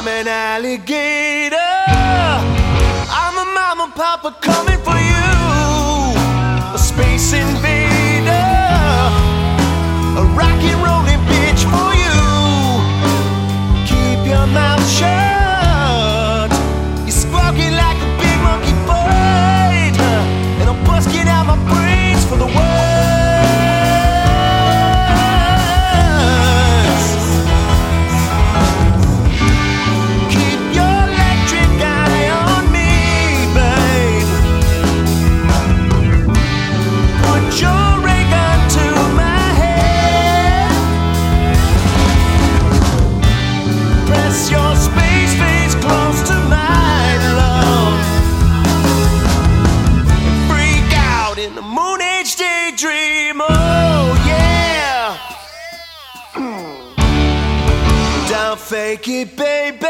I'm an alligator. I'm a mama, papa, coming. Take it, baby.